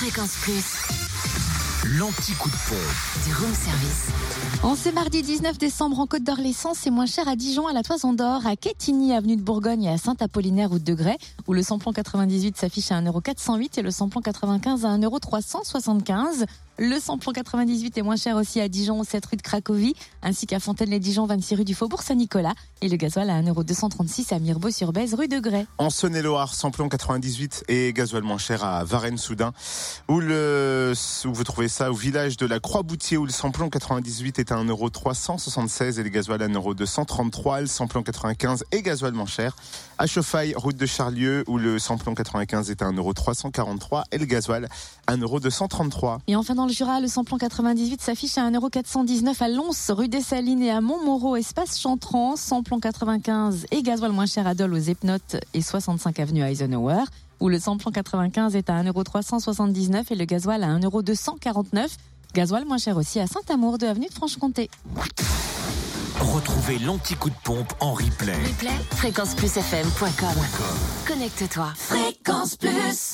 Fréquence Plus, L'anti-coup de pompe. du room service. En ce mardi 19 décembre, en Côte d'Or, l'essence c'est moins cher à Dijon, à la Toison d'Or, à Quetigny, avenue de Bourgogne et à Saint-Apollinaire, route de Grès, où le samplon 98 s'affiche à 1,408€ et le samplon 95 à 1,375€. Le samplon 98 est moins cher aussi à Dijon, 7 rue de Cracovie, ainsi qu'à Fontaine-les-Dijon, 26 rue du Faubourg Saint-Nicolas. Et le gasoil à 1,236€ à Mirbeau-sur-Bèze, rue de Grès. En Saône-et-Loire, samplon 98 et gasoil moins cher à Varennes-Soudain, où, le, où vous trouvez ça? Au village de la Croix-Boutier, où le samplon 98 est à 1,376€ et le gasoil à 1,233€, le samplon 95 et gasoil moins cher. À Chauffaille, route de Charlieu, où le samplon 95 est à 1,343€ et le gasoil à 1,233€. Et enfin dans le Jura, le samplon 98 s'affiche à 1,419€ à Lons, rue des Salines et à Montmoreau, espace Chantran, samplon 95 et gasoil moins cher à Dole aux Epnotes et 65 avenue Eisenhower, où le samplon 95 est à 1,379€ et le gasoil à 1,249€. Gasoil moins cher aussi à Saint-Amour de avenue de Franche-Comté. Retrouvez l'anti-coup de pompe en replay. Replay, fréquenceplusfm.com. Connecte-toi. Fréquence Plus.